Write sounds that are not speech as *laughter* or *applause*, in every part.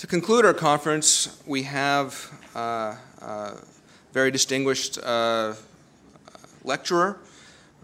To conclude our conference, we have uh, a very distinguished uh, lecturer,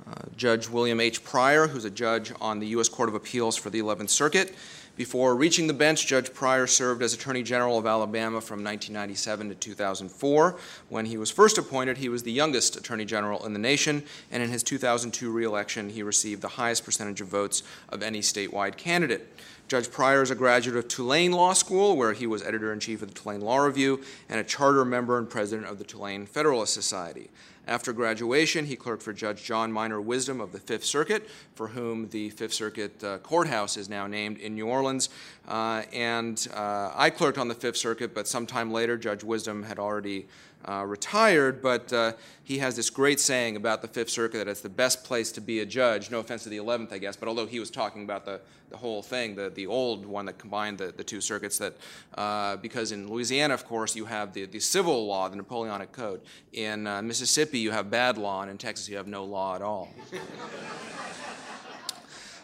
uh, Judge William H. Pryor, who's a judge on the U.S. Court of Appeals for the 11th Circuit. Before reaching the bench, Judge Pryor served as Attorney General of Alabama from 1997 to 2004. When he was first appointed, he was the youngest Attorney General in the nation, and in his 2002 reelection, he received the highest percentage of votes of any statewide candidate. Judge Pryor is a graduate of Tulane Law School, where he was editor in chief of the Tulane Law Review and a charter member and president of the Tulane Federalist Society. After graduation, he clerked for Judge John Minor Wisdom of the Fifth Circuit, for whom the Fifth Circuit uh, Courthouse is now named in New Orleans. Uh, and uh, I clerked on the Fifth Circuit, but sometime later, Judge Wisdom had already uh, retired, but uh, he has this great saying about the Fifth Circuit that it's the best place to be a judge. No offense to the 11th, I guess, but although he was talking about the, the whole thing, the, the old one that combined the, the two circuits, that uh, because in Louisiana, of course, you have the, the civil law, the Napoleonic Code. In uh, Mississippi, you have bad law, and in Texas, you have no law at all.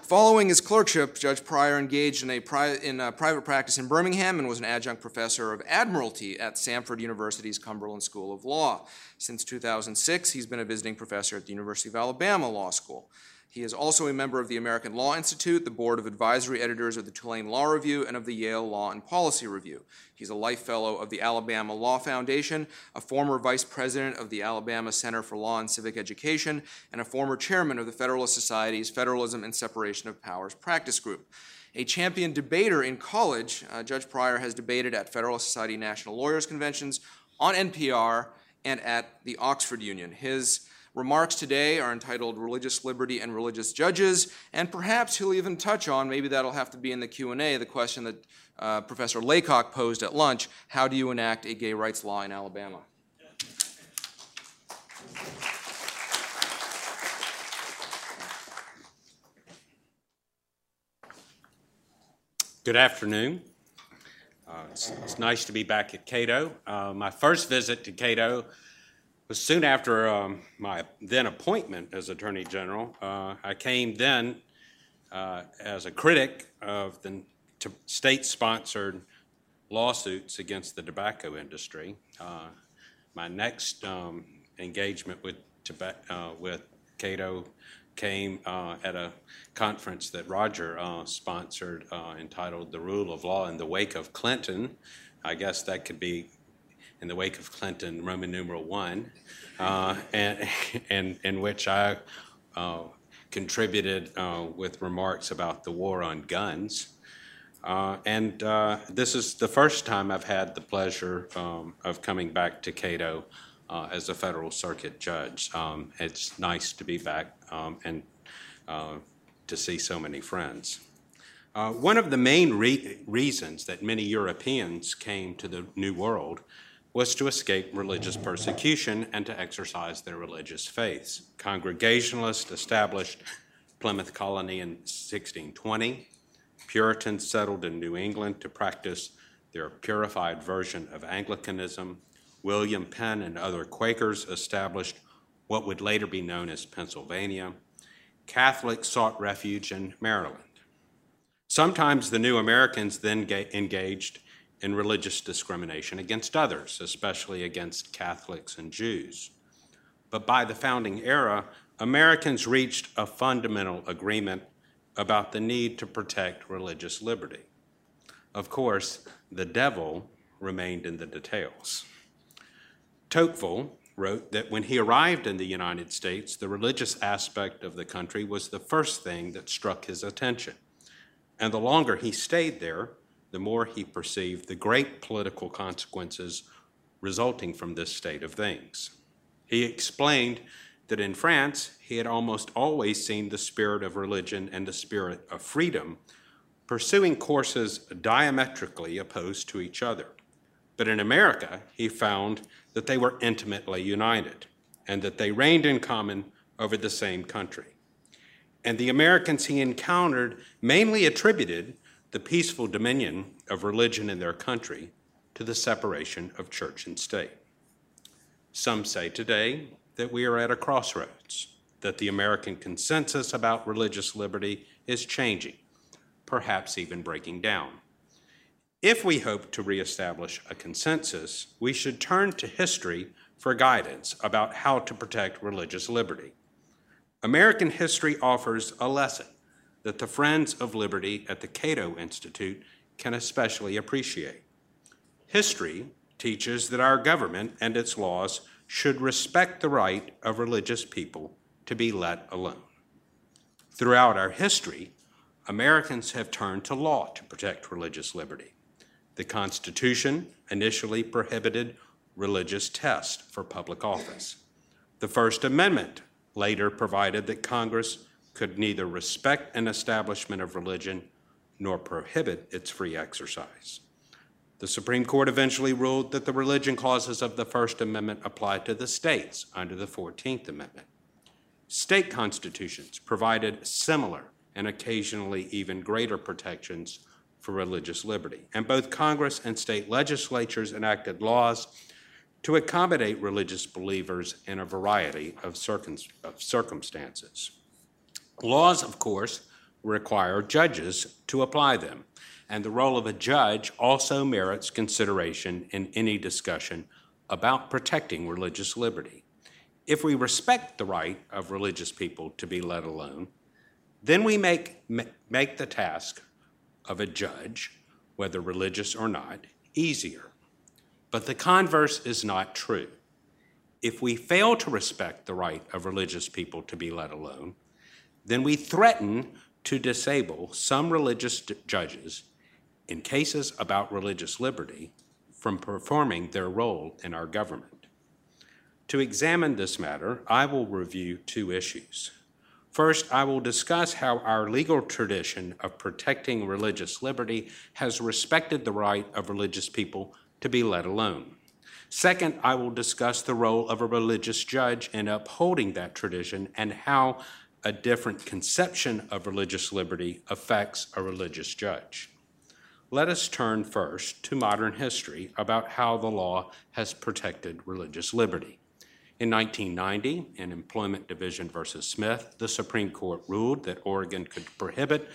Following his clerkship, Judge Pryor engaged in, a pri- in a private practice in Birmingham and was an adjunct professor of admiralty at Samford University's Cumberland School of Law. Since 2006, he's been a visiting professor at the University of Alabama Law School. He is also a member of the American Law Institute, the board of advisory editors of the Tulane Law Review, and of the Yale Law and Policy Review. He's a life fellow of the Alabama Law Foundation, a former vice president of the Alabama Center for Law and Civic Education, and a former chairman of the Federalist Society's Federalism and Separation of Powers Practice Group. A champion debater in college, uh, Judge Pryor has debated at Federalist Society National Lawyers Conventions, on NPR, and at the Oxford Union. His Remarks today are entitled Religious Liberty and Religious Judges, and perhaps he'll even touch on, maybe that'll have to be in the Q&A, the question that uh, Professor Laycock posed at lunch, how do you enact a gay rights law in Alabama? Good afternoon. Uh, it's, it's, nice to be back at Cato. Uh, my first visit to Cato was soon after um, my then appointment as Attorney General. Uh, I came then uh, as a critic of the state sponsored lawsuits against the tobacco industry. Uh, my next um, engagement with, uh, with Cato came uh, at a conference that Roger uh, sponsored entitled The Rule of Law in the Wake of Clinton. I guess that could be in the wake of Clinton, Roman numeral one, uh, and, and in which I uh, contributed uh, with remarks about the war on guns. Uh, and uh, this is the first time I've had the pleasure um, of coming back to Cato uh, as a federal circuit judge. Um, it's nice to be back um, and to see so many friends. One of the main re- reasons that many Europeans came to the New World was to escape religious persecution and to exercise their religious faiths. Congregationalists established Plymouth Colony in 1620. Puritans settled in New England to practice their purified version of Anglicanism. William Penn and other Quakers established what would later be known as Pennsylvania. Catholics sought refuge in Maryland. Sometimes the new Americans then engaged in religious discrimination against others, especially against Catholics and Jews. But by the founding era, Americans reached a fundamental agreement about the need to protect religious liberty. Of course, the devil remained in the details. Tocqueville wrote that when he arrived in the United States, the religious aspect of the country was the first thing that struck his attention. And the longer he stayed there, the more he perceived the great political consequences resulting from this state of things. He explained that in France, he had almost always seen the spirit of religion and the spirit of freedom pursuing courses diametrically opposed to each other. But in America, he found that they were intimately united and that they reigned in common over the same country. And the Americans he encountered mainly attributed the peaceful dominion of religion in their country to the separation of church and state. Some say today that we are at a crossroads, that the American consensus about religious liberty is changing, perhaps even breaking down. If we hope to reestablish a consensus, we should turn to history for guidance about how to protect religious liberty. American history offers a lesson that the Friends of Liberty at the Cato Institute can especially appreciate. History teaches that our government and its laws should respect the right of religious people to be let alone. Throughout our history, Americans have turned to law to protect religious liberty. The Constitution initially prohibited religious tests for public office. The First Amendment later provided that Congress could neither respect an establishment of religion nor prohibit its free exercise. The Supreme Court eventually ruled that the religion clauses of the First Amendment apply to the states under the 14th Amendment. State constitutions provided similar and occasionally even greater protections for religious liberty. And both Congress and state legislatures enacted laws to accommodate religious believers in a variety of, of circumstances. Laws, of course, require judges to apply them, and the role of a judge also merits consideration in any discussion about protecting religious liberty. If we respect the right of religious people to be let alone, then we make, make the task of a judge, whether religious or not, easier. But the converse is not true. If we fail to respect the right of religious people to be let alone, then we threaten to disable some religious judges in cases about religious liberty from performing their role in our government. To examine this matter, I will review two issues. First, I will discuss how our legal tradition of protecting religious liberty has respected the right of religious people to be let alone. Second, I will discuss the role of a religious judge in upholding that tradition and how a different conception of religious liberty affects a religious judge. Let us turn first to modern history about how the law has protected religious liberty. In 1990, in Employment Division versus Smith, the Supreme Court ruled that Oregon could prohibit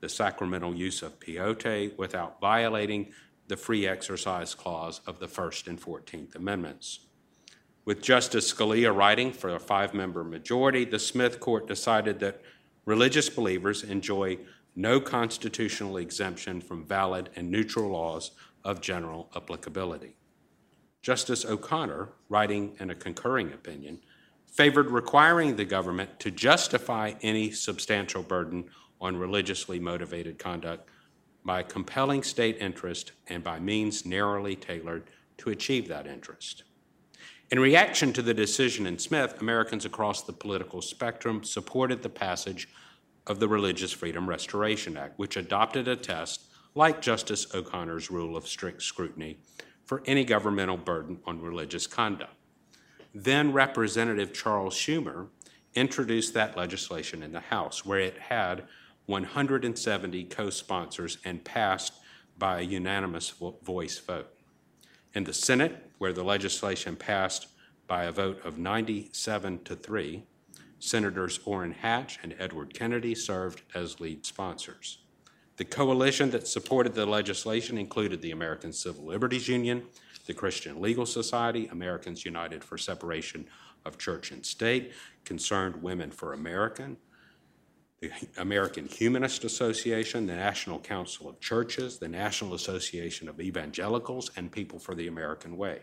the sacramental use of peyote without violating the free exercise clause of the First and Fourteenth Amendments. With Justice Scalia writing for a five member majority, the Smith Court decided that religious believers enjoy no constitutional exemption from valid and neutral laws of general applicability. Justice O'Connor, writing in a concurring opinion, favored requiring the government to justify any substantial burden on religiously motivated conduct by compelling state interest and by means narrowly tailored to achieve that interest. In reaction to the decision in Smith, Americans across the political spectrum supported the passage of the Religious Freedom Restoration Act, which adopted a test like Justice O'Connor's rule of strict scrutiny for any governmental burden on religious conduct. Then Representative Charles Schumer introduced that legislation in the House, where it had 170 co sponsors and passed by a unanimous voice vote. In the Senate, where the legislation passed by a vote of 97 to 3, Senators Orrin Hatch and Edward Kennedy served as lead sponsors. The coalition that supported the legislation included the American Civil Liberties Union, the Christian Legal Society, Americans United for Separation of Church and State, Concerned Women for American, the American Humanist Association, the National Council of Churches, the National Association of Evangelicals, and People for the American Way.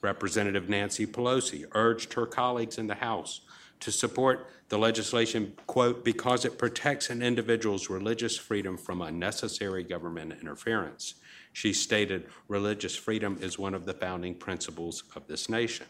Representative Nancy Pelosi urged her colleagues in the House to support the legislation, quote, because it protects an individual's religious freedom from unnecessary government interference. She stated religious freedom is one of the founding principles of this nation.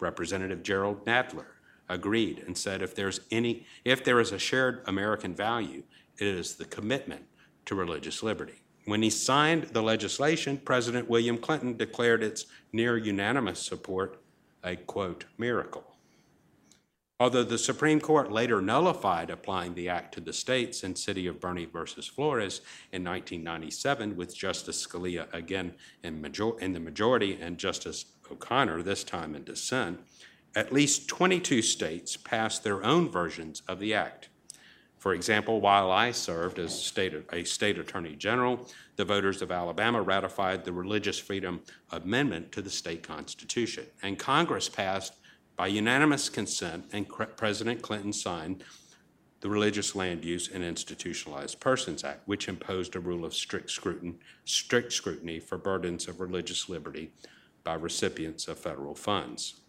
Representative Gerald Nadler agreed and said if there's any if there is a shared American value, it is the commitment to religious liberty. When he signed the legislation, President William Clinton declared its near unanimous support a quote miracle. Although the Supreme Court later nullified applying the act to the states in City of Boerne versus Flores in 1997, with Justice Scalia again in, major- in the majority and Justice O'Connor this time in dissent, at least 22 states passed their own versions of the act. For example, while I served as state, a state attorney general, the voters of Alabama ratified the Religious Freedom Amendment to the state constitution, and Congress passed by unanimous consent, and President Clinton signed the Religious Land Use and Institutionalized Persons Act, which imposed a rule of strict scrutiny, strict scrutiny for burdens of religious liberty by recipients of federal funds.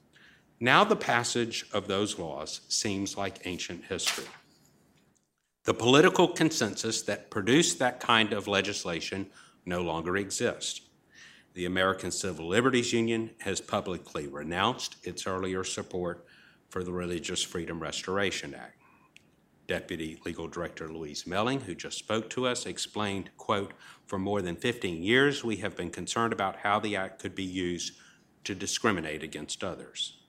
Now the passage of those laws seems like ancient history. The political consensus that produced that kind of legislation no longer exists. The American Civil Liberties Union has publicly renounced its earlier support for the Religious Freedom Restoration Act. Deputy Legal Director Louise Melling, who just spoke to us, explained, quote, for more than 15 years, we have been concerned about how the act could be used to discriminate against others.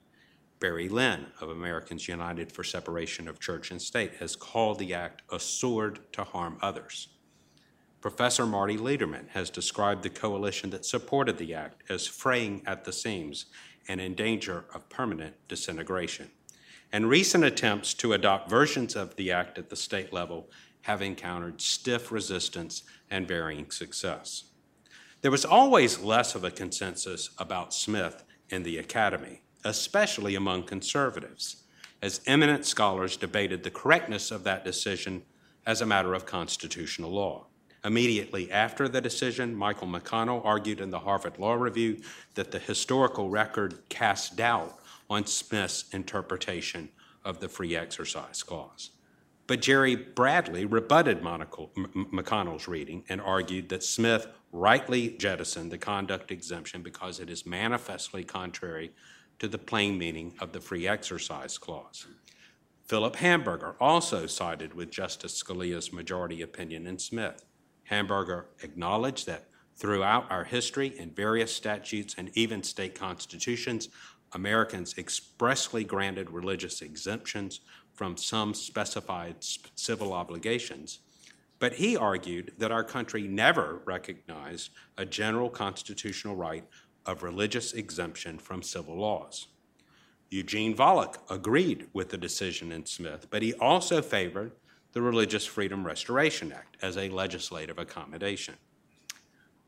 Barry Lynn of Americans United for Separation of Church and State has called the act a sword to harm others. Professor Marty Lederman has described the coalition that supported the act as fraying at the seams and in danger of permanent disintegration and recent attempts to adopt versions of the Act at the state level have encountered stiff resistance and varying success. There was always less of a consensus about Smith in the Academy, especially among conservatives, as eminent scholars debated the correctness of that decision as a matter of constitutional law. Immediately after the decision, Michael McConnell argued in the Harvard Law Review that the historical record cast doubt on Smith's interpretation of the free exercise clause. But Jerry Bradley rebutted McConnell's reading and argued that Smith rightly jettisoned the conduct exemption because it is manifestly contrary to the plain meaning of the free exercise clause. Philip Hamburger also sided with Justice Scalia's majority opinion in Smith. Hamburger acknowledged that throughout our history, in various statutes and even state constitutions, Americans expressly granted religious exemptions from some specified civil obligations. But he argued that our country never recognized a general constitutional right of religious exemption from civil laws. Eugene Volokh agreed with the decision in Smith, but he also favored the Religious Freedom Restoration Act as a legislative accommodation.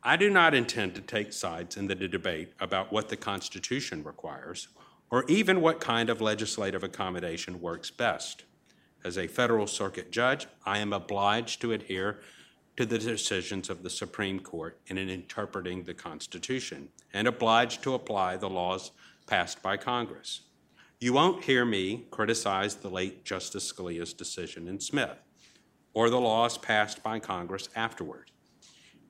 I do not intend to take sides in the debate about what the Constitution requires or even what kind of legislative accommodation works best. As a federal circuit judge, I am obliged to adhere to the decisions of the Supreme Court in interpreting the Constitution and obliged to apply the laws passed by Congress. You won't hear me criticize the late Justice Scalia's decision in Smith or the laws passed by Congress afterward.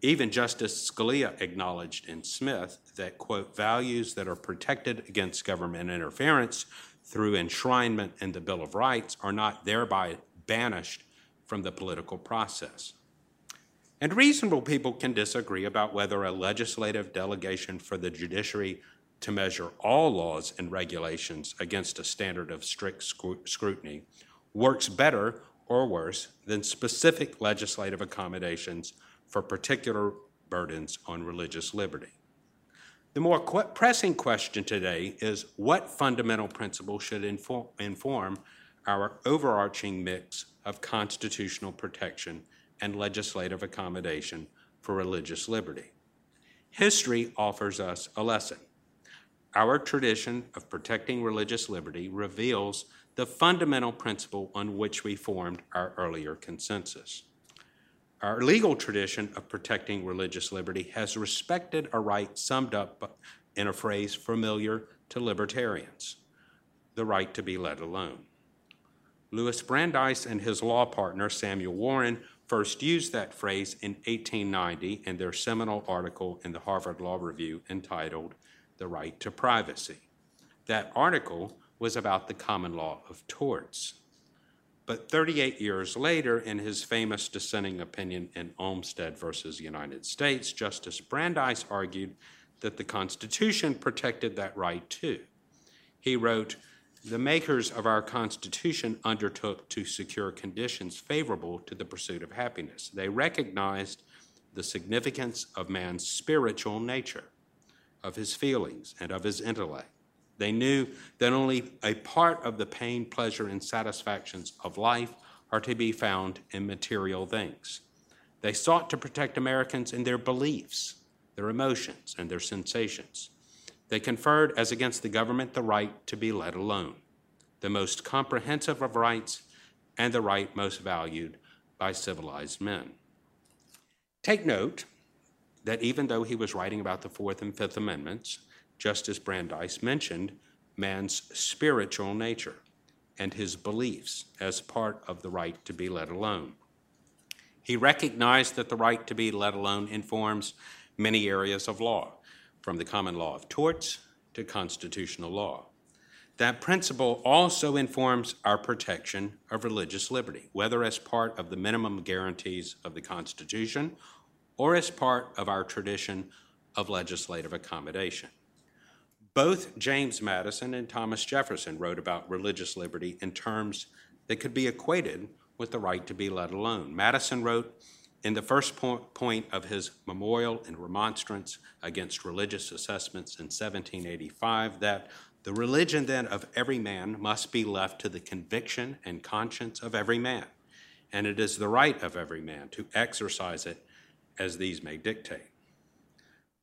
Even Justice Scalia acknowledged in Smith that, quote, values that are protected against government interference through enshrinement in the Bill of Rights are not thereby banished from the political process. And reasonable people can disagree about whether a legislative delegation for the judiciary to measure all laws and regulations against a standard of strict scrutiny works better or worse than specific legislative accommodations for particular burdens on religious liberty. The more qu- pressing question today is what fundamental principle should inform, inform our overarching mix of constitutional protection and legislative accommodation for religious liberty? History offers us a lesson. Our tradition of protecting religious liberty reveals the fundamental principle on which we formed our earlier consensus. Our legal tradition of protecting religious liberty has respected a right summed up in a phrase familiar to libertarians the right to be let alone. Louis Brandeis and his law partner Samuel Warren first used that phrase in 1890 in their seminal article in the Harvard Law Review entitled The Right to Privacy. That article was about the common law of torts. But 38 years later, in his famous dissenting opinion in Olmstead versus United States, Justice Brandeis argued that the Constitution protected that right too. He wrote, the makers of our Constitution undertook to secure conditions favorable to the pursuit of happiness. They recognized the significance of man's spiritual nature, of his feelings, and of his intellect. They knew that only a part of the pain, pleasure, and satisfactions of life are to be found in material things. They sought to protect Americans in their beliefs, their emotions, and their sensations. They conferred, as against the government, the right to be let alone, the most comprehensive of rights and the right most valued by civilized men. Take note that even though he was writing about the Fourth and Fifth Amendments, Justice Brandeis mentioned man's spiritual nature and his beliefs as part of the right to be let alone. He recognized that the right to be let alone informs many areas of law, from the common law of torts to constitutional law. That principle also informs our protection of religious liberty, whether as part of the minimum guarantees of the Constitution or as part of our tradition of legislative accommodation. Both James Madison and Thomas Jefferson wrote about religious liberty in terms that could be equated with the right to be let alone. Madison wrote in the first point of his memorial and remonstrance against religious assessments in 1785 that the religion then of every man must be left to the conviction and conscience of every man, and it is the right of every man to exercise it as these may dictate.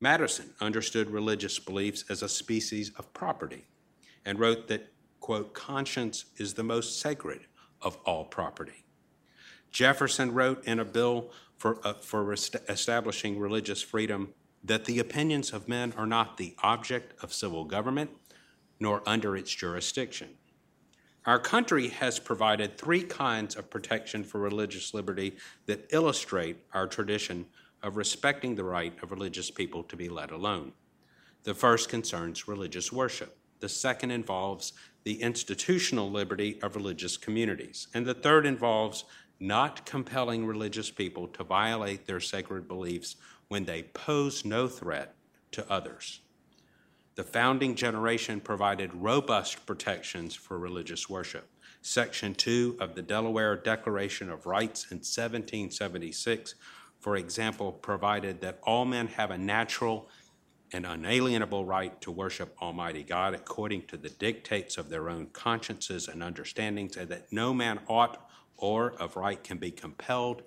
Madison understood religious beliefs as a species of property and wrote that, quote, conscience is the most sacred of all property. Jefferson wrote in a bill for, uh, for establishing religious freedom that the opinions of men are not the object of civil government nor under its jurisdiction. Our country has provided three kinds of protection for religious liberty that illustrate our tradition of respecting the right of religious people to be let alone. The first concerns religious worship. The second involves the institutional liberty of religious communities. And the third involves not compelling religious people to violate their sacred beliefs when they pose no threat to others. The founding generation provided robust protections for religious worship. Section 2 of the Delaware Declaration of Rights in 1776 for example, provided that all men have a natural and unalienable right to worship Almighty God according to the dictates of their own consciences and understandings, and that no man ought or of right can be compelled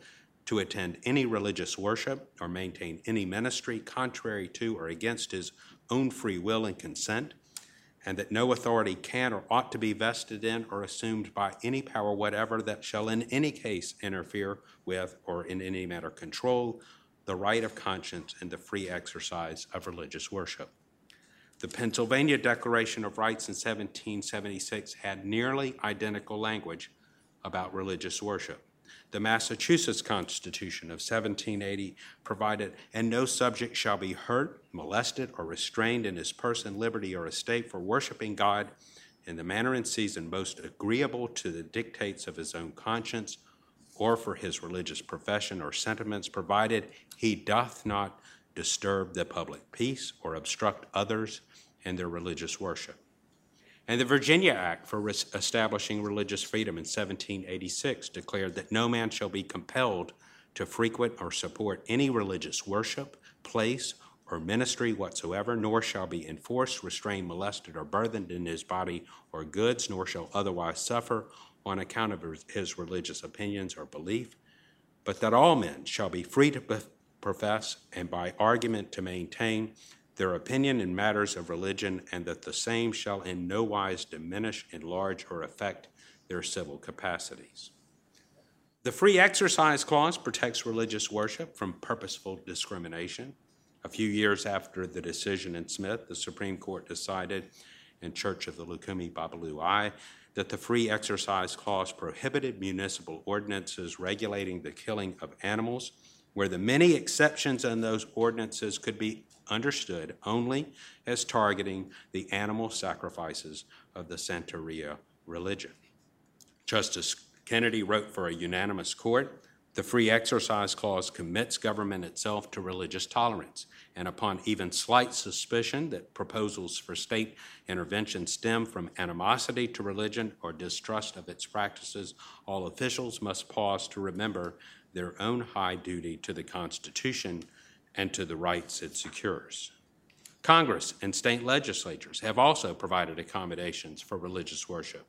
to attend any religious worship or maintain any ministry contrary to or against his own free will and consent, and that no authority can or ought to be vested in or assumed by any power whatever that shall in any case interfere with or in any manner control the right of conscience and the free exercise of religious worship. The Pennsylvania Declaration of Rights in 1776 had nearly identical language about religious worship. The Massachusetts Constitution of 1780 provided, and no subject shall be hurt, molested, or restrained in his person, liberty, or estate for worshiping God in the manner and season most agreeable to the dictates of his own conscience or for his religious profession or sentiments, provided he doth not disturb the public peace or obstruct others in their religious worship. And the Virginia Act for establishing religious freedom in 1786 declared that no man shall be compelled to frequent or support any religious worship, place, or ministry whatsoever, nor shall be enforced, restrained, molested, or burthened in his body or goods, nor shall otherwise suffer on account of his religious opinions or belief, but that all men shall be free to profess and by argument to maintain their opinion in matters of religion, and that the same shall in no wise diminish, enlarge, or affect their civil capacities. The Free Exercise Clause protects religious worship from purposeful discrimination. A few years after the decision in Smith, the Supreme Court decided in Church of the Lukumi Babalu Aye that the Free Exercise Clause prohibited municipal ordinances regulating the killing of animals, where the many exceptions in those ordinances could be understood only as targeting the animal sacrifices of the Santeria religion. Justice Kennedy wrote for a unanimous court the Free Exercise Clause commits government itself to religious tolerance, and upon even slight suspicion that proposals for state intervention stem from animosity to religion or distrust of its practices, all officials must pause to remember their own high duty to the Constitution and to the rights it secures. Congress and state legislatures have also provided accommodations for religious worship.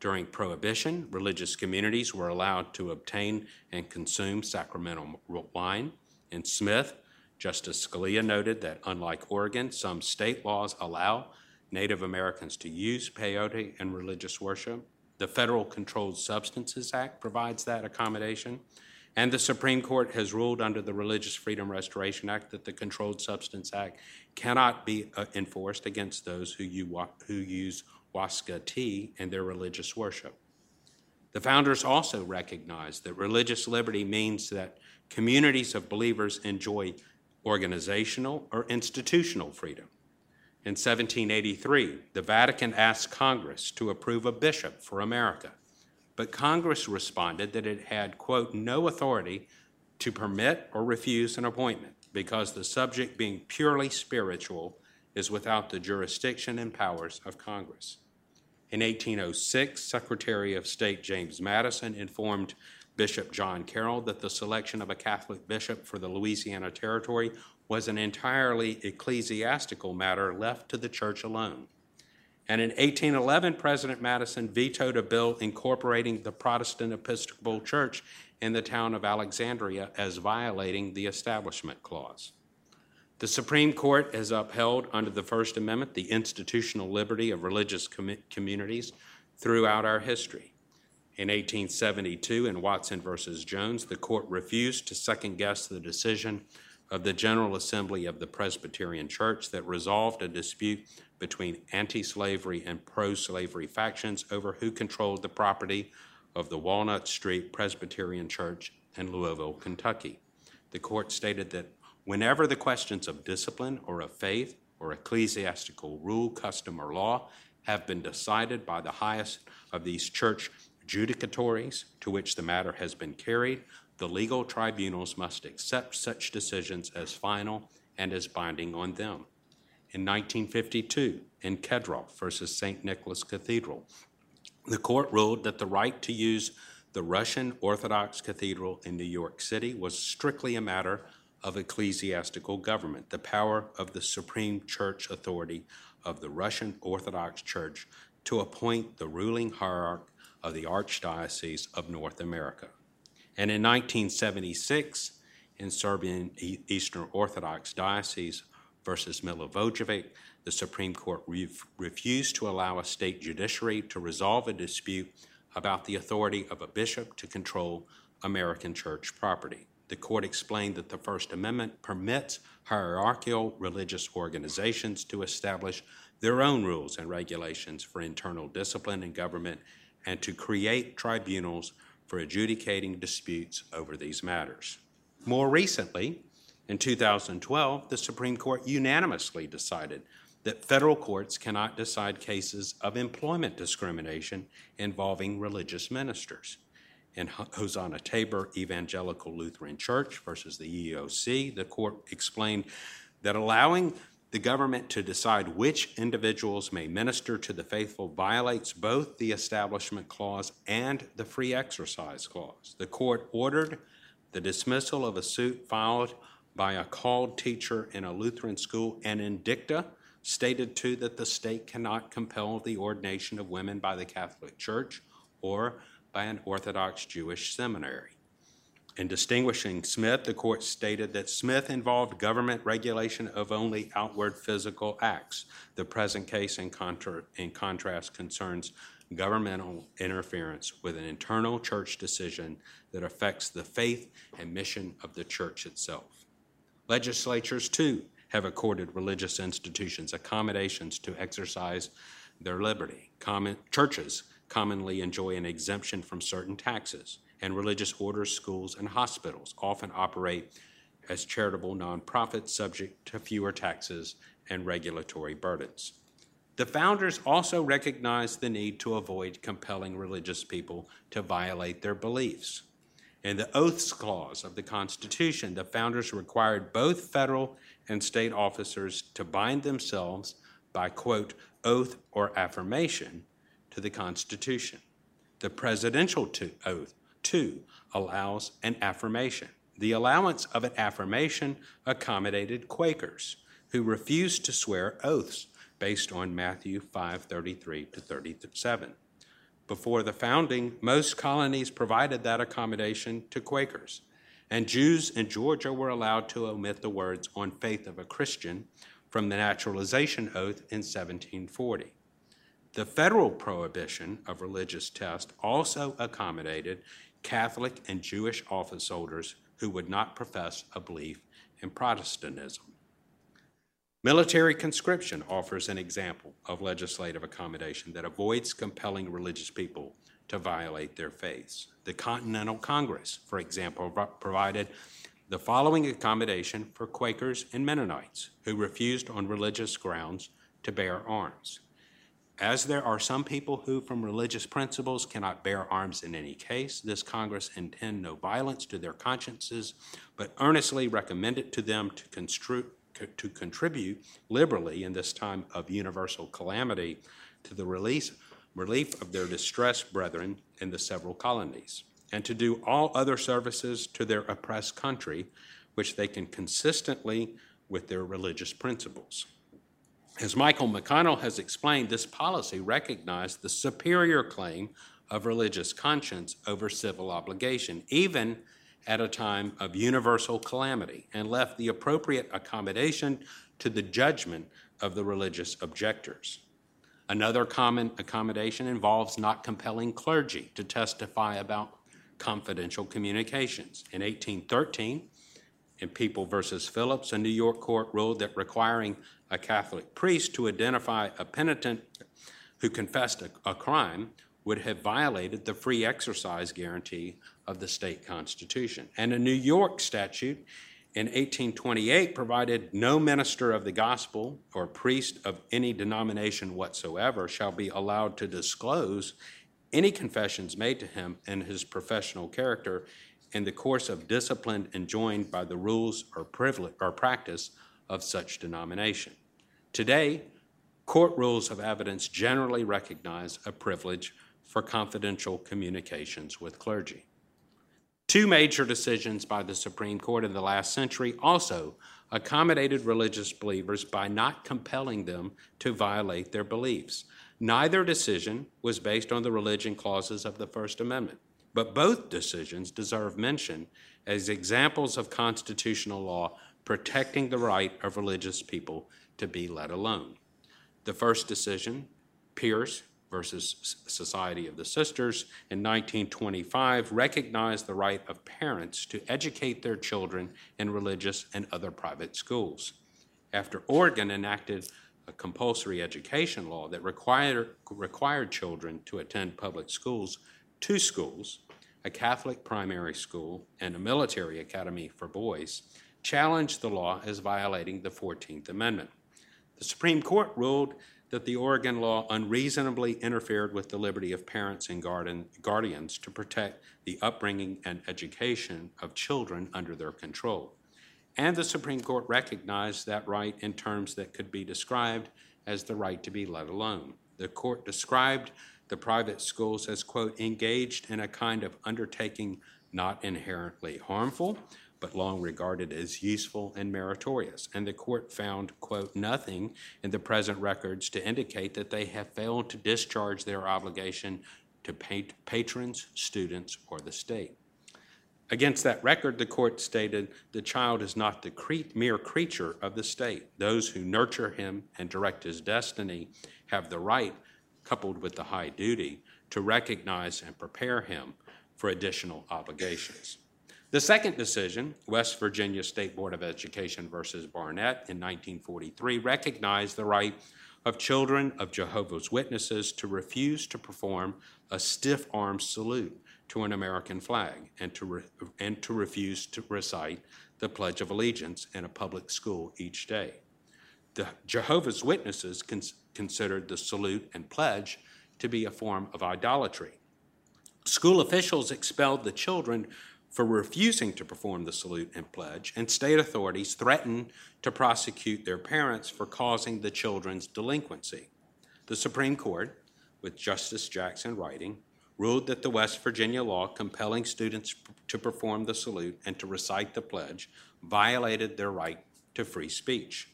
During Prohibition, religious communities were allowed to obtain and consume sacramental wine. In Smith, Justice Scalia noted that unlike Oregon, some state laws allow Native Americans to use peyote in religious worship. The Federal Controlled Substances Act provides that accommodation. And the Supreme Court has ruled under the Religious Freedom Restoration Act that the Controlled Substance Act cannot be uh, enforced against those who, you, who use hoasca tea in their religious worship. The founders also recognized that religious liberty means that communities of believers enjoy organizational or institutional freedom. In 1783, the Vatican asked Congress to approve a bishop for America, but Congress responded that it had, quote, no authority to permit or refuse an appointment because the subject being purely spiritual is without the jurisdiction and powers of Congress. In 1806, Secretary of State James Madison informed Bishop John Carroll that the selection of a Catholic bishop for the Louisiana Territory was an entirely ecclesiastical matter left to the church alone. And in 1811, President Madison vetoed a bill incorporating the Protestant Episcopal Church in the town of Alexandria as violating the Establishment Clause. The Supreme Court has upheld, under the First Amendment, the institutional liberty of religious com- communities throughout our history. In 1872, in Watson versus Jones, the court refused to second guess the decision of the General Assembly of the Presbyterian Church that resolved a dispute between anti slavery and pro slavery factions over who controlled the property of the Walnut Street Presbyterian Church in Louisville, Kentucky. The court stated that whenever the questions of discipline or of faith or ecclesiastical rule, custom, or law have been decided by the highest of these church judicatories to which the matter has been carried, the legal tribunals must accept such decisions as final and as binding on them. In 1952, in Kedroff versus St. Nicholas Cathedral, the court ruled that the right to use the Russian Orthodox Cathedral in New York City was strictly a matter of ecclesiastical government, the power of the Supreme Church authority of the Russian Orthodox Church to appoint the ruling hierarch of the Archdiocese of North America. And in 1976, in Serbian Eastern Orthodox Diocese versus Milivojevich, the Supreme Court re- refused to allow a state judiciary to resolve a dispute about the authority of a bishop to control American church property. The court explained that the First Amendment permits hierarchical religious organizations to establish their own rules and regulations for internal discipline in government and to create tribunals for adjudicating disputes over these matters. More recently, in 2012, the Supreme Court unanimously decided that federal courts cannot decide cases of employment discrimination involving religious ministers. In Hosanna Tabor Evangelical Lutheran Church versus the EEOC, the court explained that allowing the government to decide which individuals may minister to the faithful violates both the Establishment Clause and the Free Exercise Clause. The court ordered the dismissal of a suit filed by a called teacher in a Lutheran school and in dicta stated too that the state cannot compel the ordination of women by the Catholic Church or by an Orthodox Jewish seminary. In distinguishing Smith, the court stated that Smith involved government regulation of only outward physical acts. The present case, in, contra- in contrast, concerns governmental interference with an internal church decision that affects the faith and mission of the church itself. Legislatures, too, have accorded religious institutions accommodations to exercise their liberty. Common, churches commonly enjoy an exemption from certain taxes and religious orders, schools, and hospitals often operate as charitable nonprofits subject to fewer taxes and regulatory burdens. The founders also recognized the need to avoid compelling religious people to violate their beliefs. In the Oaths Clause of the Constitution, the founders required both federal and state officers to bind themselves by, quote, oath or affirmation to the Constitution. The presidential oath Two, allows an affirmation. The allowance of an affirmation accommodated Quakers who refused to swear oaths based on Matthew 5:33 to 37. Before the founding, most colonies provided that accommodation to Quakers, and Jews in Georgia were allowed to omit the words on faith of a Christian from the naturalization oath in 1740. The federal prohibition of religious tests also accommodated Catholic and Jewish office holders who would not profess a belief in Protestantism. Military conscription offers an example of legislative accommodation that avoids compelling religious people to violate their faiths. The Continental Congress, for example, provided the following accommodation for Quakers and Mennonites who refused on religious grounds to bear arms. As there are some people who, from religious principles, cannot bear arms in any case, this Congress intend no violence to their consciences, but earnestly recommend it to them to construe to contribute liberally in this time of universal calamity to the release, relief of their distressed brethren in the several colonies, and to do all other services to their oppressed country which they can consistently with their religious principles. As Michael McConnell has explained, this policy recognized the superior claim of religious conscience over civil obligation, even at a time of universal calamity and left the appropriate accommodation to the judgment of the religious objectors. Another common accommodation involves not compelling clergy to testify about confidential communications. In 1813, in People versus Phillips, a New York court ruled that requiring a Catholic priest to identify a penitent who confessed a, a crime would have violated the free exercise guarantee of the state constitution. And a New York statute in 1828 provided no minister of the gospel or priest of any denomination whatsoever shall be allowed to disclose any confessions made to him in his professional character in the course of discipline enjoined by the rules or privilege or practice of such denomination. Today, court rules of evidence generally recognize a privilege for confidential communications with clergy. Two major decisions by the Supreme Court in the last century also accommodated religious believers by not compelling them to violate their beliefs. Neither decision was based on the religion clauses of the First Amendment, but both decisions deserve mention as examples of constitutional law protecting the right of religious people to be let alone. The first decision, Pierce versus Society of the Sisters in 1925 recognized the right of parents to educate their children in religious and other private schools. After Oregon enacted a compulsory education law that required, required children to attend public schools, two schools, a Catholic primary school and a military academy for boys, challenged the law as violating the 14th Amendment. The Supreme Court ruled that the Oregon law unreasonably interfered with the liberty of parents and guardians to protect the upbringing and education of children under their control. And the Supreme Court recognized that right in terms that could be described as the right to be let alone. The court described the private schools as, quote, engaged in a kind of undertaking not inherently harmful, but long regarded as useful and meritorious. And the court found, quote, nothing in the present records to indicate that they have failed to discharge their obligation to patrons, students, or the state. Against that record, the court stated the child is not the cre- mere creature of the state. Those who nurture him and direct his destiny have the right, coupled with the high duty, to recognize and prepare him for additional obligations. The second decision, West Virginia State Board of Education versus Barnette in 1943, recognized the right of children of Jehovah's Witnesses to refuse to perform a stiff arm salute to an American flag and to, re- and to refuse to recite the Pledge of Allegiance in a public school each day. The Jehovah's Witnesses cons- considered the salute and pledge to be a form of idolatry. School officials expelled the children for refusing to perform the salute and pledge, and state authorities threatened to prosecute their parents for causing the children's delinquency. The Supreme Court, with Justice Jackson writing, ruled that the West Virginia law compelling students to perform the salute and to recite the pledge violated their right to free speech.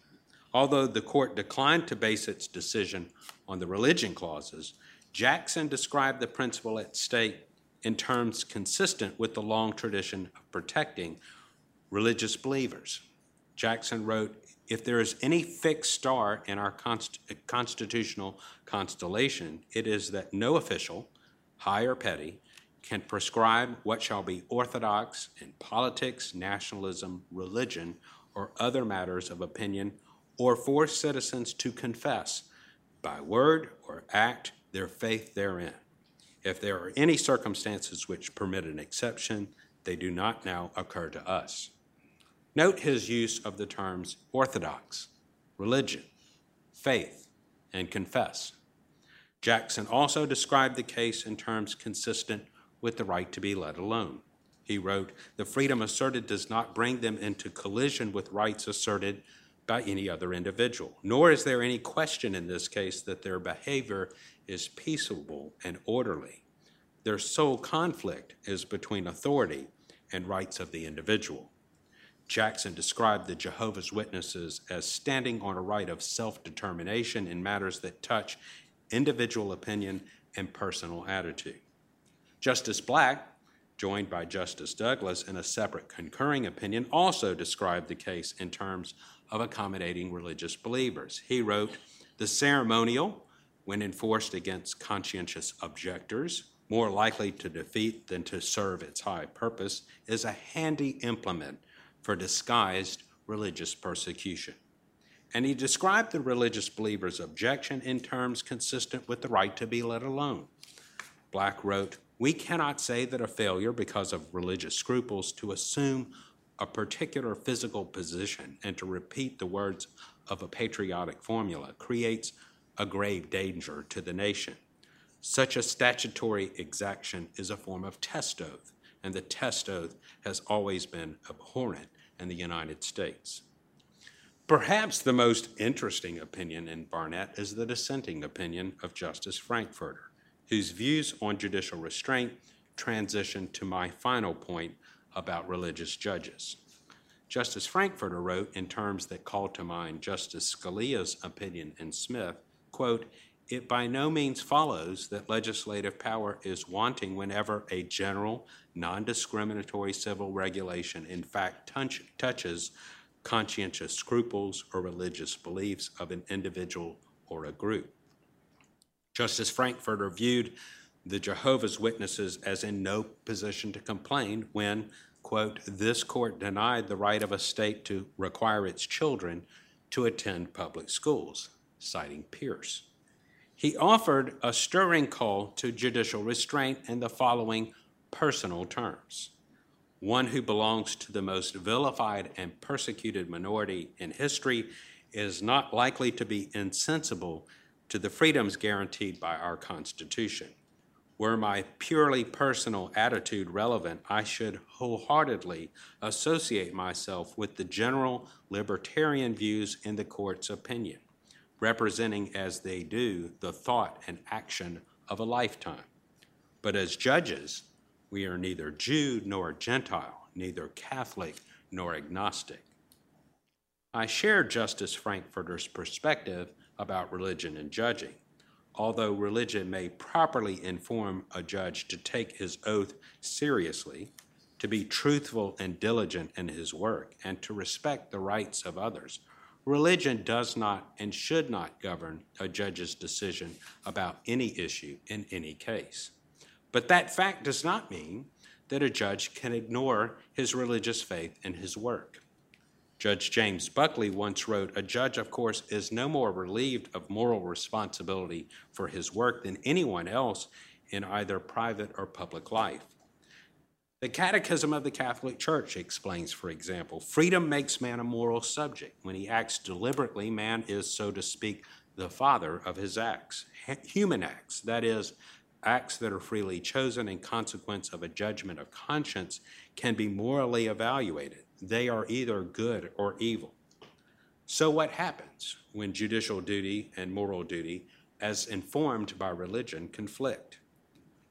Although the court declined to base its decision on the religion clauses, Jackson described the principle at stake in terms consistent with the long tradition of protecting religious believers. Jackson wrote, If there is any fixed star in our const- constitutional constellation, it is that no official, high or petty, can prescribe what shall be orthodox in politics, nationalism, religion, or other matters of opinion, or force citizens to confess by word or act their faith therein. If there are any circumstances which permit an exception, they do not now occur to us. Note his use of the terms orthodox, religion, faith, and confess. Jackson also described the case in terms consistent with the right to be let alone. He wrote, The freedom asserted does not bring them into collision with rights asserted by any other individual, nor is there any question in this case that their behavior is peaceable and orderly. Their sole conflict is between authority and rights of the individual. Jackson described the Jehovah's Witnesses as standing on a right of self determination in matters that touch individual opinion and personal attitude. Justice Black, joined by Justice Douglas in a separate concurring opinion, also described the case in terms of accommodating religious believers. He wrote, The ceremonial, when enforced against conscientious objectors, more likely to defeat than to serve its high purpose, is a handy implement for disguised religious persecution. And he described the religious believer's objection in terms consistent with the right to be let alone. Black wrote, we cannot say that a failure because of religious scruples to assume a particular physical position and to repeat the words of a patriotic formula creates a grave danger to the nation. Such a statutory exaction is a form of test oath, and the test oath has always been abhorrent in the United States. Perhaps the most interesting opinion in Barnette is the dissenting opinion of Justice Frankfurter whose views on judicial restraint transition to my final point about religious judges. Justice Frankfurter wrote in terms that call to mind Justice Scalia's opinion in Smith, quote, it by no means follows that legislative power is wanting whenever a general, non discriminatory civil regulation in fact touch, touches conscientious scruples or religious beliefs of an individual or a group. Justice Frankfurter viewed the Jehovah's Witnesses as in no position to complain when, quote, this court denied the right of a state to require its children to attend public schools, citing Pierce. He offered a stirring call to judicial restraint in the following personal terms. One who belongs to the most vilified and persecuted minority in history is not likely to be insensible to the freedoms guaranteed by our Constitution. Were my purely personal attitude relevant, I should wholeheartedly associate myself with the general libertarian views in the court's opinion, representing as they do the thought and action of a lifetime. But as judges, we are neither Jew nor Gentile, neither Catholic nor agnostic. I share Justice Frankfurter's perspective about religion and judging. Although religion may properly inform a judge to take his oath seriously, to be truthful and diligent in his work, and to respect the rights of others, religion does not and should not govern a judge's decision about any issue in any case. But that fact does not mean that a judge can ignore his religious faith in his work. Judge James Buckley once wrote A judge, of course, is no more relieved of moral responsibility for his work than anyone else in either private or public life. The Catechism of the Catholic Church explains, for example, freedom makes man a moral subject. When he acts deliberately, man is, so to speak, the father of his acts, human acts, that is, acts that are freely chosen in consequence of a judgment of conscience, can be morally evaluated they are either good or evil. So, what happens when judicial duty and moral duty, as informed by religion, conflict?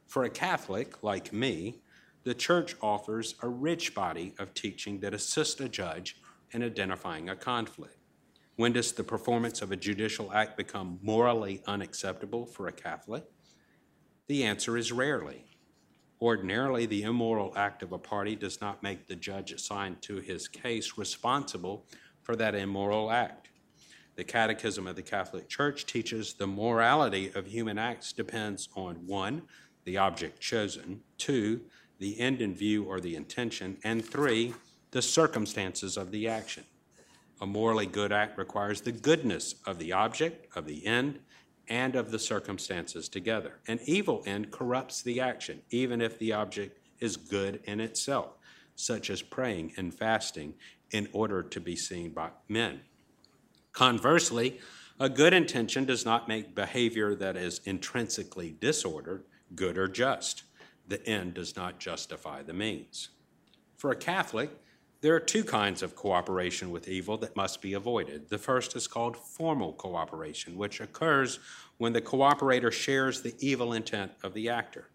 For a Catholic like me, the church offers a rich body of teaching that assists a judge in identifying a conflict. When does the performance of a judicial act become morally unacceptable for a Catholic? The answer is rarely. Ordinarily, the immoral act of a party does not make the judge assigned to his case responsible for that immoral act. The Catechism of the Catholic Church teaches the morality of human acts depends on one, the object chosen, two, the end in view or the intention, and three, the circumstances of the action. A morally good act requires the goodness of the object, of the end, and of the circumstances together. An evil end corrupts the action, even if the object is good in itself, such as praying and fasting in order to be seen by men. Conversely, a good intention does not make behavior that is intrinsically disordered good or just. The end does not justify the means. For a Catholic, there are two kinds of cooperation with evil that must be avoided. The first is called formal cooperation, which occurs when the cooperator shares the evil intent of the actor.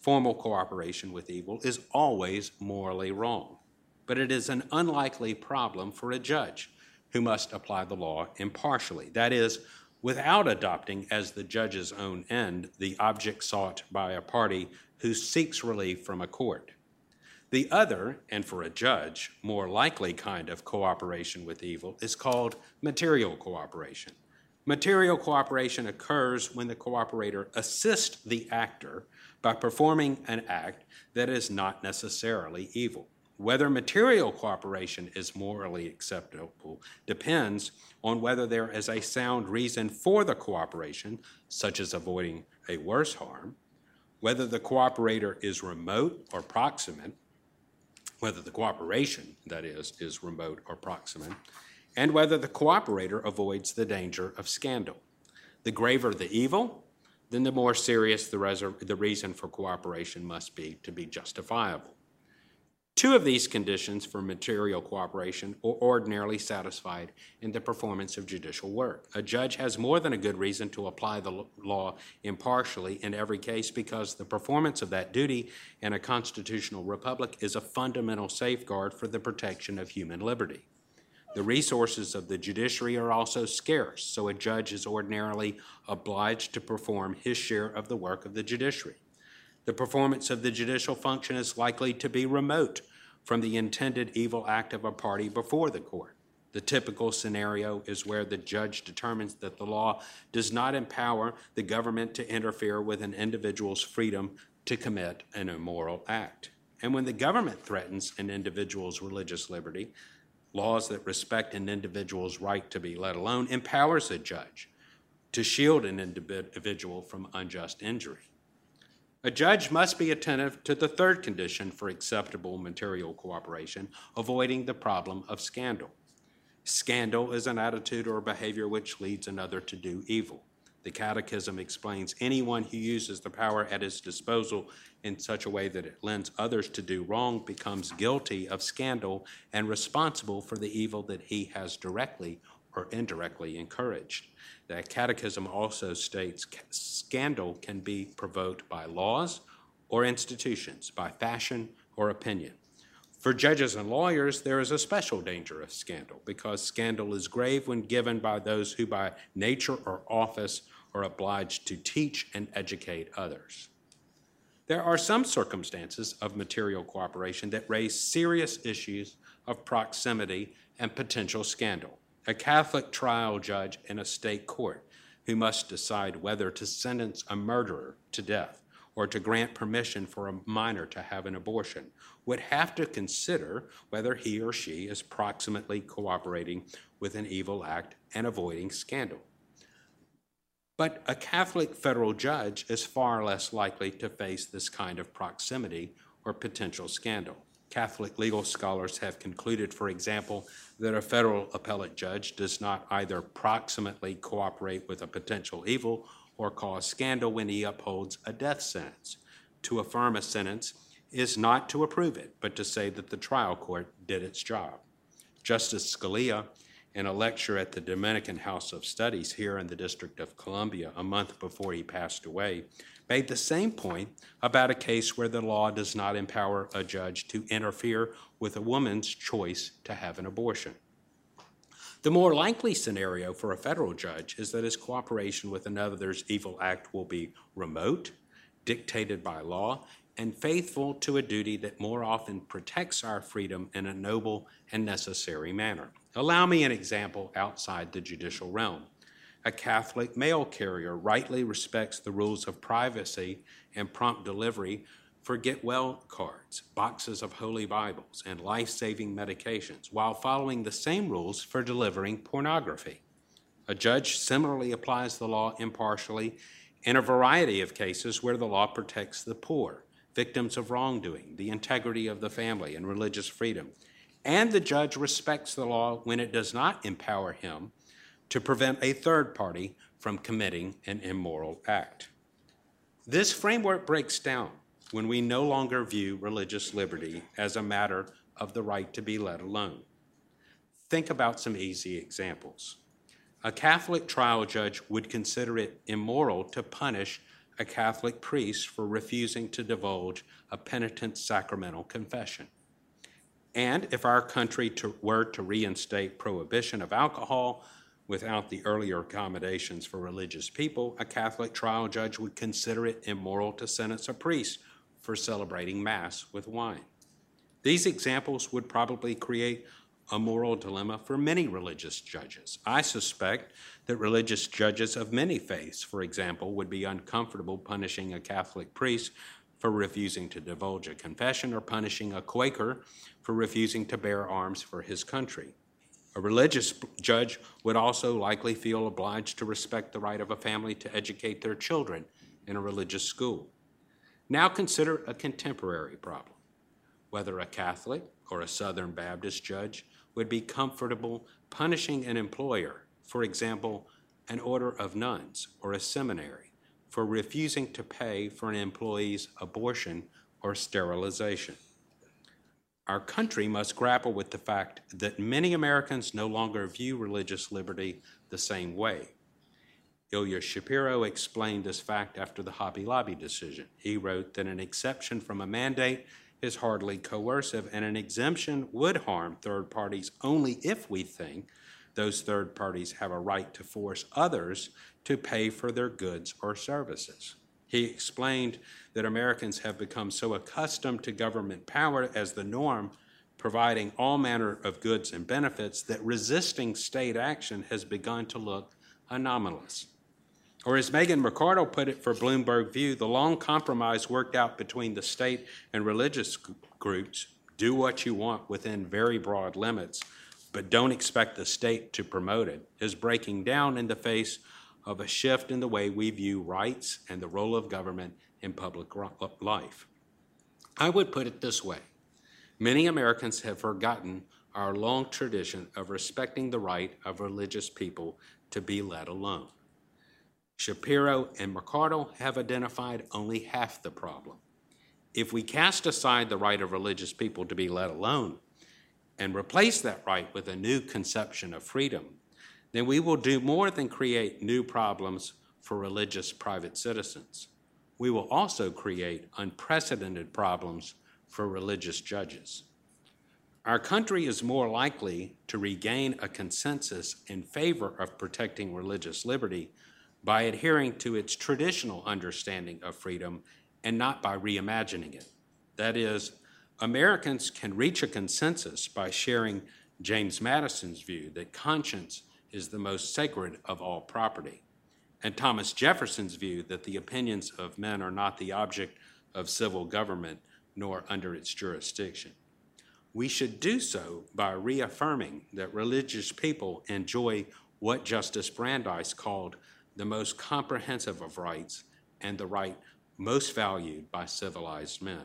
Formal cooperation with evil is always morally wrong, but it is an unlikely problem for a judge who must apply the law impartially. That is, without adopting as the judge's own end the object sought by a party who seeks relief from a court. The other, and for a judge, more likely kind of cooperation with evil is called material cooperation. Material cooperation occurs when the cooperator assists the actor by performing an act that is not necessarily evil. Whether material cooperation is morally acceptable depends on whether there is a sound reason for the cooperation, such as avoiding a worse harm, whether the cooperator is remote or proximate, whether the cooperation, that is, is remote or proximate, and whether the cooperator avoids the danger of scandal. The graver the evil, then the more serious the, the reason for cooperation must be to be justifiable. Two of these conditions for material cooperation are ordinarily satisfied in the performance of judicial work. A judge has more than a good reason to apply the law impartially in every case because the performance of that duty in a constitutional republic is a fundamental safeguard for the protection of human liberty. The resources of the judiciary are also scarce, so a judge is ordinarily obliged to perform his share of the work of the judiciary. The performance of the judicial function is likely to be remote from the intended evil act of a party before the court. The typical scenario is where the judge determines that the law does not empower the government to interfere with an individual's freedom to commit an immoral act. And when the government threatens an individual's religious liberty, laws that respect an individual's right to be let alone empowers a judge to shield an individual from unjust injury. A judge must be attentive to the third condition for acceptable material cooperation, avoiding the problem of scandal. Scandal is an attitude or behavior which leads another to do evil. The Catechism explains anyone who uses the power at his disposal in such a way that it lends others to do wrong becomes guilty of scandal and responsible for the evil that he has directly or indirectly encouraged. The Catechism also states scandal can be provoked by laws or institutions, by fashion or opinion. For judges and lawyers, there is a special danger of scandal because scandal is grave when given by those who, by nature or office, are obliged to teach and educate others. There are some circumstances of material cooperation that raise serious issues of proximity and potential scandal a Catholic trial judge in a state court who must decide whether to sentence a murderer to death or to grant permission for a minor to have an abortion would have to consider whether he or she is proximately cooperating with an evil act and avoiding scandal. But a Catholic federal judge is far less likely to face this kind of proximity or potential scandal. Catholic legal scholars have concluded, for example, that a federal appellate judge does not either proximately cooperate with a potential evil or cause scandal when he upholds a death sentence. To affirm a sentence is not to approve it, but to say that the trial court did its job. Justice Scalia, in a lecture at the Dominican House of Studies here in the District of Columbia a month before he passed away, made the same point about a case where the law does not empower a judge to interfere with a woman's choice to have an abortion. The more likely scenario for a federal judge is that his cooperation with another's evil act will be remote, dictated by law, and faithful to a duty that more often protects our freedom in a noble and necessary manner. Allow me an example outside the judicial realm. A Catholic mail carrier rightly respects the rules of privacy and prompt delivery for get well cards, boxes of holy Bibles, and life saving medications, while following the same rules for delivering pornography. A judge similarly applies the law impartially in a variety of cases where the law protects the poor, victims of wrongdoing, the integrity of the family, and religious freedom. And the judge respects the law when it does not empower him to prevent a third party from committing an immoral act. This framework breaks down when we no longer view religious liberty as a matter of the right to be let alone. Think about some easy examples. A Catholic trial judge would consider it immoral to punish a Catholic priest for refusing to divulge a penitent sacramental confession. And if our country to, were to reinstate prohibition of alcohol without the earlier accommodations for religious people, a Catholic trial judge would consider it immoral to sentence a priest for celebrating Mass with wine. These examples would probably create a moral dilemma for many religious judges. I suspect that religious judges of many faiths, for example, would be uncomfortable punishing a Catholic priest for refusing to divulge a confession or punishing a Quaker for refusing to bear arms for his country. A religious judge would also likely feel obliged to respect the right of a family to educate their children in a religious school. Now consider a contemporary problem whether a Catholic or a Southern Baptist judge would be comfortable punishing an employer, for example, an order of nuns or a seminary, for refusing to pay for an employee's abortion or sterilization. Our country must grapple with the fact that many Americans no longer view religious liberty the same way. Ilya Shapiro explained this fact after the Hobby Lobby decision. He wrote that an exception from a mandate is hardly coercive, and an exemption would harm third parties only if we think those third parties have a right to force others to pay for their goods or services. He explained that Americans have become so accustomed to government power as the norm, providing all manner of goods and benefits, that resisting state action has begun to look anomalous. Or as Megan McArdle put it for Bloomberg View, the long compromise worked out between the state and religious groups do what you want within very broad limits, but don't expect the state to promote it, is breaking down in the face of a shift in the way we view rights and the role of government in public uh, life. I would put it this way many Americans have forgotten our long tradition of respecting the right of religious people to be let alone. Shapiro and McArdle have identified only half the problem. If we cast aside the right of religious people to be let alone and replace that right with a new conception of freedom, then we will do more than create new problems for religious private citizens. We will also create unprecedented problems for religious judges. Our country is more likely to regain a consensus in favor of protecting religious liberty by adhering to its traditional understanding of freedom and not by reimagining it. That is, Americans can reach a consensus by sharing James Madison's view that conscience is the most sacred of all property, and Thomas Jefferson's view that the opinions of men are not the object of civil government nor under its jurisdiction. We should do so by reaffirming that religious people enjoy what Justice Brandeis called the most comprehensive of rights and the right most valued by civilized men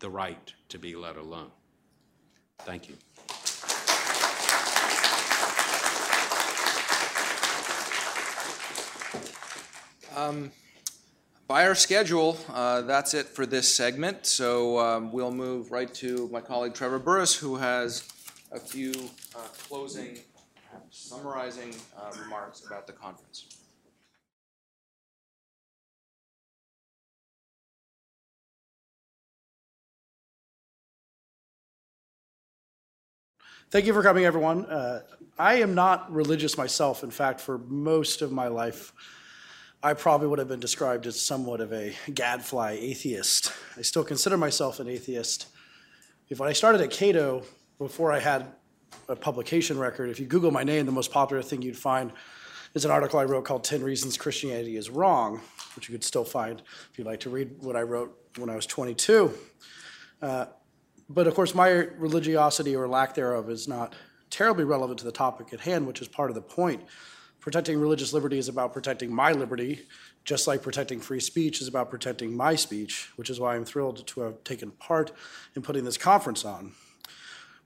the right to be let alone. Thank you. Um, by our schedule, uh, that's it for this segment. So um, we'll move right to my colleague Trevor Burrus, who has a few uh, closing, summarizing uh, remarks about the conference. Thank you for coming, everyone. Uh, I am not religious myself. In fact, for most of my life, I probably would have been described as somewhat of a gadfly atheist. I still consider myself an atheist. If when I started at Cato, before I had a publication record, if you Google my name, the most popular thing you'd find is an article I wrote called 10 Reasons Christianity is Wrong, which you could still find if you'd like to read what I wrote when I was 22. Uh, but of course, my religiosity or lack thereof is not terribly relevant to the topic at hand, which is part of the point. Protecting religious liberty is about protecting my liberty, just like protecting free speech is about protecting my speech, which is why I'm thrilled to have taken part in putting this conference on.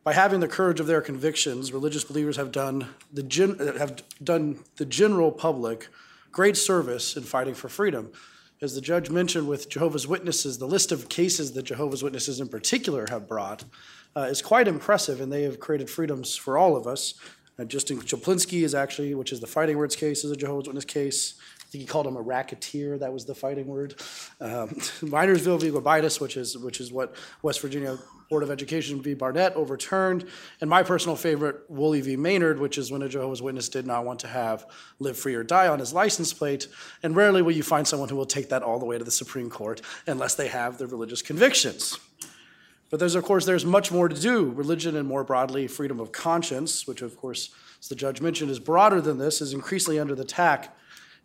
By having the courage of their convictions, religious believers have done the, gen- have done the general public great service in fighting for freedom. As the judge mentioned with Jehovah's Witnesses, the list of cases that Jehovah's Witnesses in particular have brought uh, is quite impressive, and they have created freedoms for all of us. Justin Chaplinsky is actually, which is the Fighting Words case, is a Jehovah's Witness case. I think he called him a racketeer. That was the fighting word. Um, *laughs* Minersville v. Gobitis, which is which is what West Virginia Board of Education v. Barnette overturned, and my personal favorite, Woolley v. Maynard, which is when a Jehovah's Witness did not want to have "Live Free or Die" on his license plate. And rarely will you find someone who will take that all the way to the Supreme Court unless they have their religious convictions. But there's, of course, there's much more to do. Religion and more broadly, freedom of conscience, which, of course, as the judge mentioned, is broader than this, is increasingly under the attack.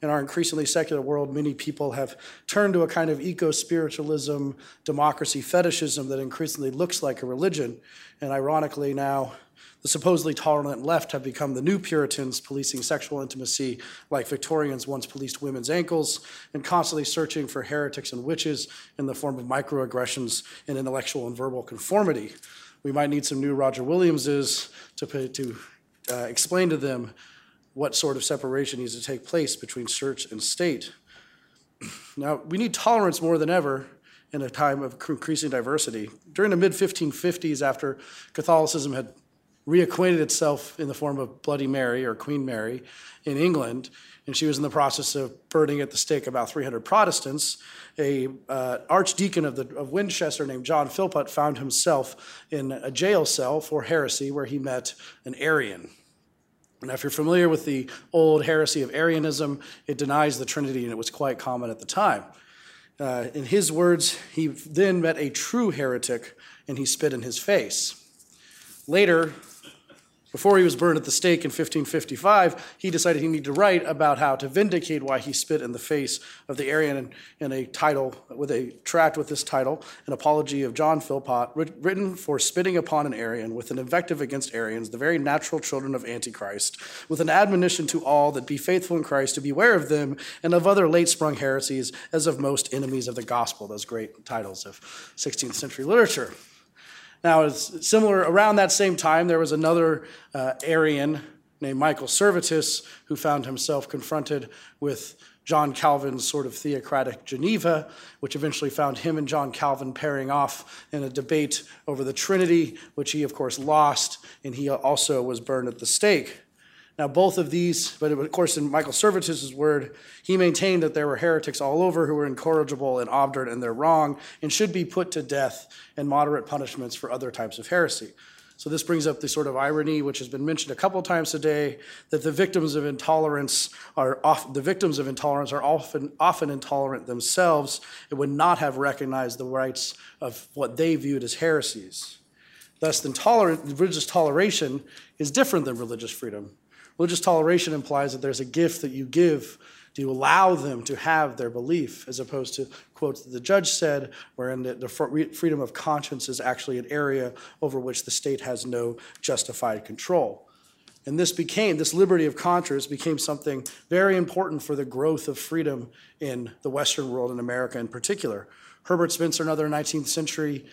In our increasingly secular world, many people have turned to a kind of eco spiritualism, democracy fetishism that increasingly looks like a religion. And ironically, now the supposedly tolerant left have become the new Puritans, policing sexual intimacy like Victorians once policed women's ankles, and constantly searching for heretics and witches in the form of microaggressions and intellectual and verbal conformity. We might need some new Roger Williamses to, to uh, explain to them what sort of separation needs to take place between church and state. Now, we need tolerance more than ever in a time of increasing diversity. During the mid 1550s, after Catholicism had reacquainted itself in the form of Bloody Mary or Queen Mary in England, and she was in the process of burning at the stake about 300 Protestants. A uh, archdeacon of, the, of Winchester named John Philpot found himself in a jail cell for heresy, where he met an Arian. Now, if you're familiar with the old heresy of Arianism, it denies the Trinity, and it was quite common at the time. Uh, in his words, he then met a true heretic, and he spit in his face. Later, before he was burned at the stake in 1555, he decided he needed to write about how to vindicate why he spit in the face of the Arian in, a title, with a tract with this title, An Apology of John Philpot, written for spitting upon an Arian with an invective against Arians, the very natural children of Antichrist, with an admonition to all that be faithful in Christ to beware of them and of other late sprung heresies, as of most enemies of the gospel, those great titles of 16th century literature. Now, it's similar, around that same time, there was another uh, Arian named Michael Servetus who found himself confronted with John Calvin's sort of theocratic Geneva, which eventually found him and John Calvin pairing off in a debate over the Trinity, which he, of course, lost, and he also was burned at the stake. Now, both of these, but of course, in Michael Servetus's word, he maintained that there were heretics all over who were incorrigible and obdurate in their wrong and should be put to death and moderate punishments for other types of heresy. So this brings up the sort of irony, which has been mentioned a couple times today, that the victims of intolerance are the victims of intolerance are often often intolerant themselves and would not have recognized the rights of what they viewed as heresies. Thus, religious toleration is different than religious freedom. Religious toleration implies that there's a gift that you give to allow them to have their belief, as opposed to quotes that the judge said, wherein the, the freedom of conscience is actually an area over which the state has no justified control. And this became, this liberty of conscience became something very important for the growth of freedom in the Western world, in America in particular. Herbert Spencer, another 19th century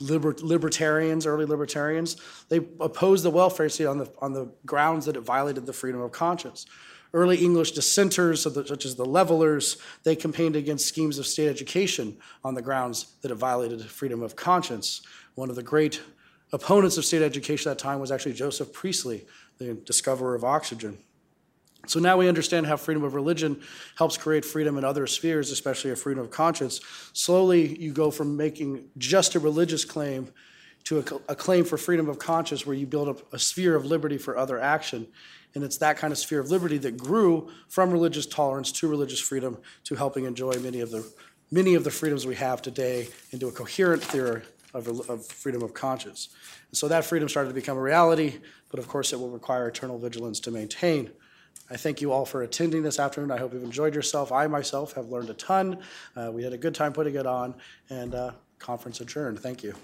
liber- libertarians, early libertarians, they opposed the welfare state on the, on the grounds that it violated the freedom of conscience. Early English dissenters, such as the Levelers, they campaigned against schemes of state education on the grounds that it violated freedom of conscience. One of the great opponents of state education at that time was actually Joseph Priestley, the discoverer of oxygen. So now we understand how freedom of religion helps create freedom in other spheres, especially a freedom of conscience. Slowly, you go from making just a religious claim to a, a claim for freedom of conscience where you build up a sphere of liberty for other action. And it's that kind of sphere of liberty that grew from religious tolerance to religious freedom to helping enjoy many of the, many of the freedoms we have today into a coherent theory of, of freedom of conscience. And so that freedom started to become a reality, but of course it will require eternal vigilance to maintain. I thank you all for attending this afternoon. I hope you've enjoyed yourself. I myself have learned a ton. Uh, we had a good time putting it on, and uh, conference adjourned. Thank you.